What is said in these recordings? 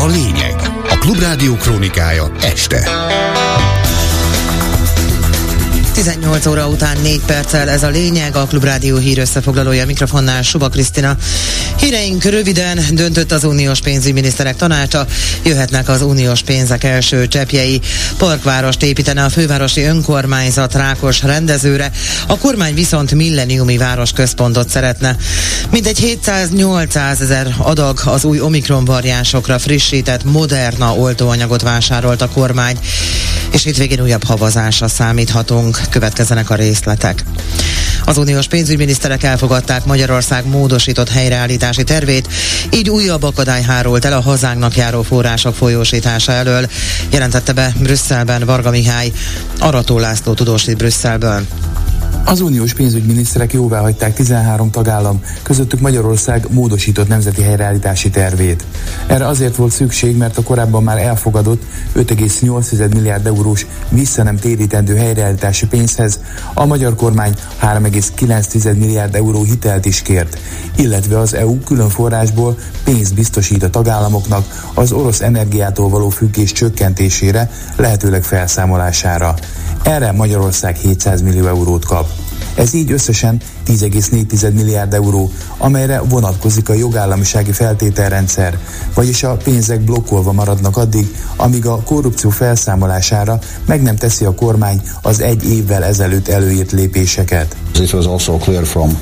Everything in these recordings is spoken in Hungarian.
a lényeg. A Klubrádió krónikája este. 18 óra után 4 perccel ez a lényeg, a Klubrádió hír összefoglalója mikrofonnál Suba Krisztina. Híreink röviden döntött az uniós pénzügyminiszterek tanácsa, jöhetnek az uniós pénzek első csepjei. Parkvárost építene a fővárosi önkormányzat rákos rendezőre, a kormány viszont milleniumi városközpontot szeretne. Mindegy 700-800 ezer adag az új Omikron variánsokra frissített Moderna oltóanyagot vásárolt a kormány, és itt végén újabb havazásra számíthatunk következenek a részletek. Az uniós pénzügyminiszterek elfogadták Magyarország módosított helyreállítási tervét, így újabb akadály hárult el a hazánknak járó források folyósítása elől, jelentette be Brüsszelben Varga Mihály, Arató László tudósít Brüsszelből. Az uniós pénzügyminiszterek jóváhagyták 13 tagállam, közöttük Magyarország módosított nemzeti helyreállítási tervét. Erre azért volt szükség, mert a korábban már elfogadott 5,8 milliárd eurós vissza nem térítendő helyreállítási pénzhez a magyar kormány 3,9 milliárd euró hitelt is kért, illetve az EU külön forrásból pénzt biztosít a tagállamoknak az orosz energiától való függés csökkentésére, lehetőleg felszámolására. Erre Magyarország 700 millió eurót kap. Ez így összesen 10,4 milliárd euró, amelyre vonatkozik a jogállamisági feltételrendszer, vagyis a pénzek blokkolva maradnak addig, amíg a korrupció felszámolására meg nem teszi a kormány az egy évvel ezelőtt előírt lépéseket. It was also clear from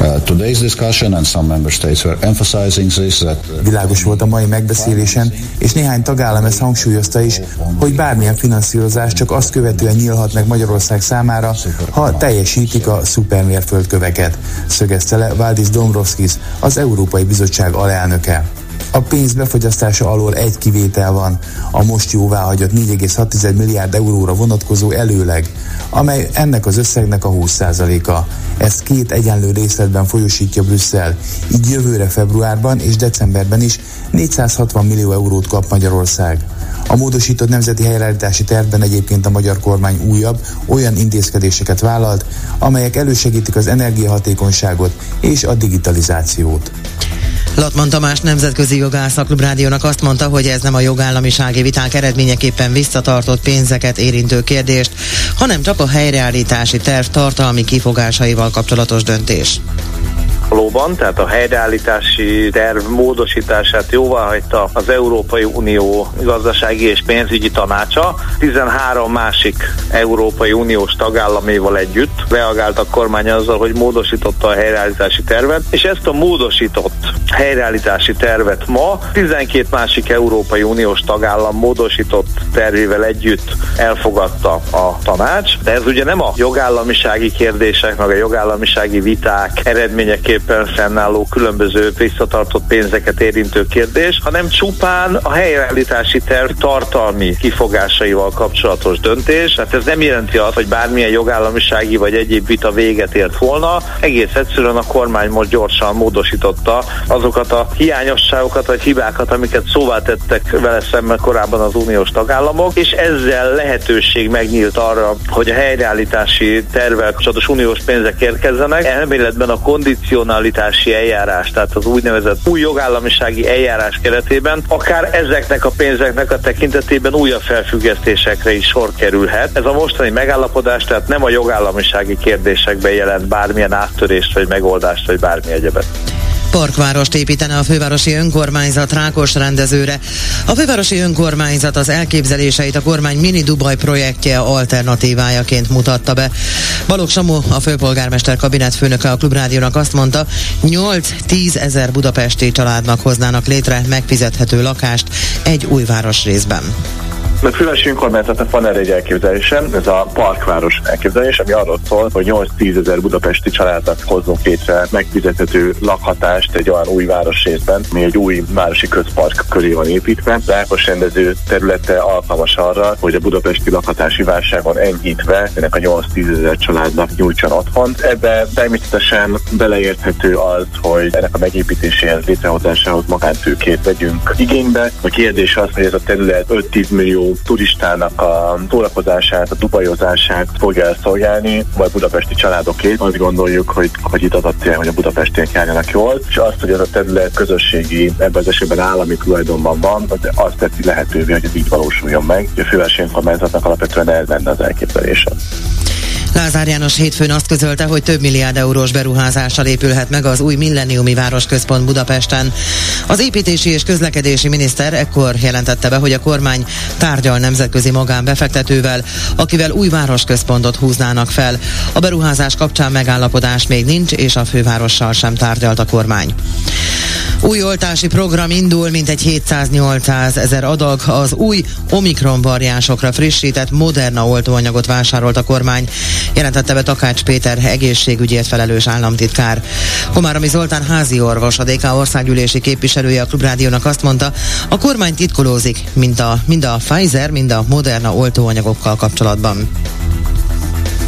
uh, today's discussion and some member states were emphasizing this that uh, Világos volt a mai megbeszélésen, és néhány tagállam ezt hangsúlyozta is, hogy bármilyen finanszírozás csak azt követően nyílhat meg Magyarország számára, ha teljesítik a szupermérföldköveket, szögezte le Valdis Dombrovskis, az Európai Bizottság alelnöke. A pénz befogyasztása alól egy kivétel van, a most jóváhagyott 4,6 milliárd euróra vonatkozó előleg, amely ennek az összegnek a 20%-a. Ezt két egyenlő részletben folyosítja Brüsszel, így jövőre februárban és decemberben is 460 millió eurót kap Magyarország. A módosított nemzeti helyreállítási tervben egyébként a magyar kormány újabb, olyan intézkedéseket vállalt, amelyek elősegítik az energiahatékonyságot és a digitalizációt. Latman Tamás nemzetközi jogász a Klubrádiónak azt mondta, hogy ez nem a jogállamisági viták eredményeképpen visszatartott pénzeket érintő kérdést, hanem csak a helyreállítási terv tartalmi kifogásaival kapcsolatos döntés. Valóban, tehát a helyreállítási terv módosítását jóvá hagyta az Európai Unió gazdasági és pénzügyi tanácsa. 13 másik Európai Uniós tagállaméval együtt reagált a kormány azzal, hogy módosította a helyreállítási tervet, és ezt a módosított helyreállítási tervet ma 12 másik Európai Uniós tagállam módosított tervével együtt elfogadta a tanács. De ez ugye nem a jogállamisági kérdések, meg a jogállamisági viták eredményeképp tulajdonképpen fennálló különböző visszatartott pénzeket érintő kérdés, hanem csupán a helyreállítási terv tartalmi kifogásaival kapcsolatos döntés. Hát ez nem jelenti azt, hogy bármilyen jogállamisági vagy egyéb vita véget ért volna. Egész egyszerűen a kormány most gyorsan módosította azokat a hiányosságokat vagy hibákat, amiket szóvá tettek vele szemben korábban az uniós tagállamok, és ezzel lehetőség megnyílt arra, hogy a helyreállítási tervvel kapcsolatos uniós pénzek érkezzenek. Elméletben a kondíció kondicionalitási eljárás, tehát az úgynevezett új jogállamisági eljárás keretében, akár ezeknek a pénzeknek a tekintetében újabb felfüggesztésekre is sor kerülhet. Ez a mostani megállapodás tehát nem a jogállamisági kérdésekben jelent bármilyen áttörést, vagy megoldást, vagy bármi egyebet parkvárost építene a fővárosi önkormányzat Rákos rendezőre. A fővárosi önkormányzat az elképzeléseit a kormány Mini Dubaj projektje alternatívájaként mutatta be. Balogh Samu, a főpolgármester kabinetfőnöke a Klubrádiónak azt mondta, 8-10 ezer budapesti családnak hoznának létre megfizethető lakást egy új városrészben. Mert Fülesi önkormányzatnak van erre egy elképzelésem, ez a parkváros elképzelés, ami arról szól, hogy 8-10 ezer budapesti családnak hozzunk létre megfizethető lakhatást egy olyan új részben, mi egy új városi közpark köré van építve. Rákos rendező területe alkalmas arra, hogy a budapesti lakhatási válságon enyhítve ennek a 8-10 ezer családnak nyújtson otthont. Ebbe természetesen beleérthető az, hogy ennek a megépítéséhez, létrehozásához magántőkét vegyünk igénybe. A kérdés az, hogy ez a terület 5-10 millió millió turistának a szórakozását, a dubajozását fogja elszolgálni, vagy budapesti családokét. Azt gondoljuk, hogy, hogy itt az a cél, hogy a budapestiek járjanak jól, és azt, hogy ez a terület közösségi, ebben az esetben állami tulajdonban van, az azt teszi lehetővé, hogy ez így valósuljon meg. A fővárosi önkormányzatnak alapvetően ez lenne az elképzelése. Lázár János hétfőn azt közölte, hogy több milliárd eurós beruházással épülhet meg az új milleniumi városközpont Budapesten. Az építési és közlekedési miniszter ekkor jelentette be, hogy a kormány tárgyal nemzetközi magánbefektetővel, akivel új városközpontot húznának fel. A beruházás kapcsán megállapodás még nincs, és a fővárossal sem tárgyalt a kormány. Új oltási program indul, mint egy 700-800 ezer adag. Az új Omikron variánsokra frissített Moderna oltóanyagot vásárolt a kormány jelentette be Takács Péter egészségügyért felelős államtitkár. Komáromi Zoltán házi orvos, a DK országgyűlési képviselője a Klubrádiónak azt mondta, a kormány titkolózik, mint a, mind a Pfizer, mind a Moderna oltóanyagokkal kapcsolatban.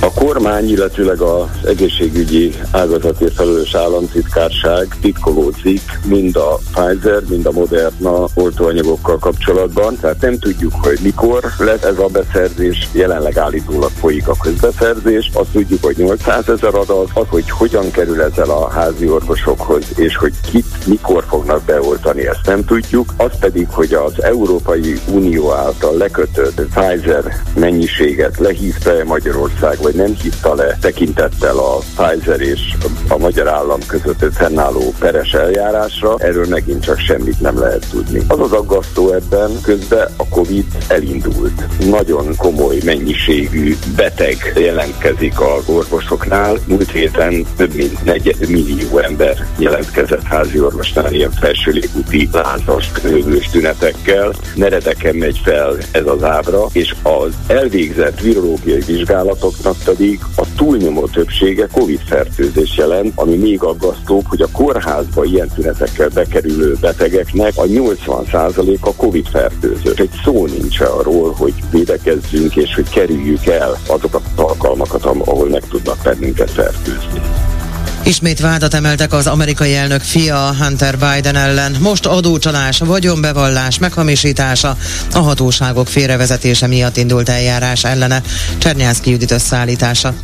A kormány, illetőleg az egészségügyi ágazatért felelős államtitkárság titkolódzik mind a Pfizer, mind a Moderna oltóanyagokkal kapcsolatban. Tehát nem tudjuk, hogy mikor lesz ez a beszerzés. Jelenleg állítólag folyik a közbeszerzés. Azt tudjuk, hogy 800 ezer adat, az, hogy hogyan kerül ezzel a házi orvosokhoz, és hogy kit mikor fognak beoltani, ezt nem tudjuk. Az pedig, hogy az Európai Unió által lekötött Pfizer mennyiséget lehívta Magyarország, vagy hogy nem hívta le tekintettel a Pfizer és a magyar állam között fennálló peres eljárásra, erről megint csak semmit nem lehet tudni. Az az aggasztó ebben, közben a Covid elindult. Nagyon komoly mennyiségű beteg jelentkezik az orvosoknál. Múlt héten több mint negyed millió ember jelentkezett házi orvosnál ilyen felső légúti lázas, könyvős tünetekkel. Neredeken megy fel ez az ábra, és az elvégzett virológiai vizsgálatoknak pedig a túlnyomó többsége COVID-fertőzés jelent, ami még aggasztóbb, hogy a kórházba ilyen tünetekkel bekerülő betegeknek a 80%-a COVID-fertőző. Egy szó nincs arról, hogy védekezzünk és hogy kerüljük el azokat az alkalmakat, ahol meg tudnak bennünket fertőzni. Ismét vádat emeltek az amerikai elnök fia Hunter Biden ellen. Most adócsalás, vagyonbevallás, meghamisítása, a hatóságok félrevezetése miatt indult eljárás ellene. Csernyászki Judit összeállítása.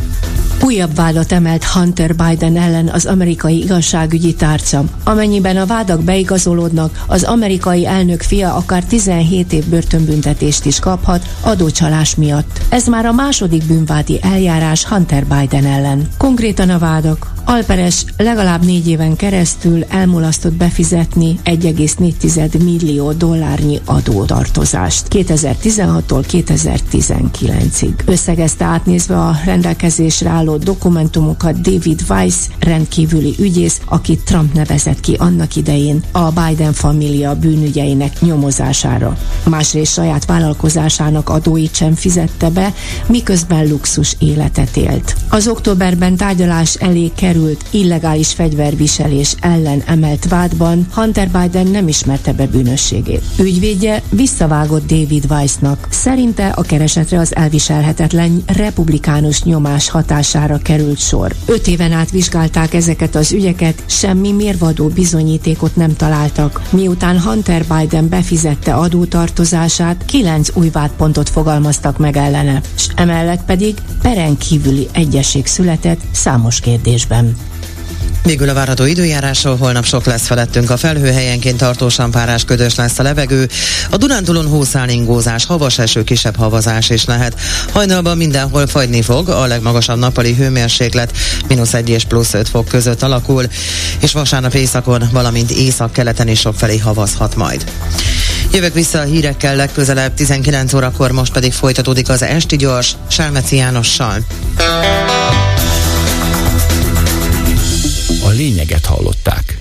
Újabb vádat emelt Hunter Biden ellen az amerikai igazságügyi tárca. Amennyiben a vádak beigazolódnak, az amerikai elnök fia akár 17 év börtönbüntetést is kaphat adócsalás miatt. Ez már a második bűnvádi eljárás Hunter Biden ellen. Konkrétan a vádak Alperes legalább négy éven keresztül elmulasztott befizetni 1,4 millió dollárnyi adótartozást 2016-tól 2019-ig. Összegezte átnézve a rendelkezésre álló dokumentumokat David Weiss, rendkívüli ügyész, akit Trump nevezett ki annak idején a Biden família bűnügyeinek nyomozására. Másrészt saját vállalkozásának adóit sem fizette be, miközben luxus életet élt. Az októberben tárgyalás elé került került illegális fegyverviselés ellen emelt vádban Hunter Biden nem ismerte be bűnösségét. Ügyvédje visszavágott David Weissnak. Szerinte a keresetre az elviselhetetlen republikánus nyomás hatására került sor. Öt éven át vizsgálták ezeket az ügyeket, semmi mérvadó bizonyítékot nem találtak. Miután Hunter Biden befizette adótartozását, kilenc új vádpontot fogalmaztak meg ellene, és emellett pedig peren kívüli egyesség született számos kérdésben. Végül a várható időjárásról holnap sok lesz felettünk. A felhő helyenként tartósan párás ködös lesz a levegő. A Dunántúlon hószálingózás, havas eső, kisebb havazás is lehet. Hajnalban mindenhol fagyni fog, a legmagasabb nappali hőmérséklet mínusz 1 és plusz 5 fok között alakul, és vasárnap északon, valamint észak-keleten is sokfelé havazhat majd. Jövök vissza a hírekkel legközelebb 19 órakor, most pedig folytatódik az Esti Gyors Selmeci Jánossal. Lényeget hallották.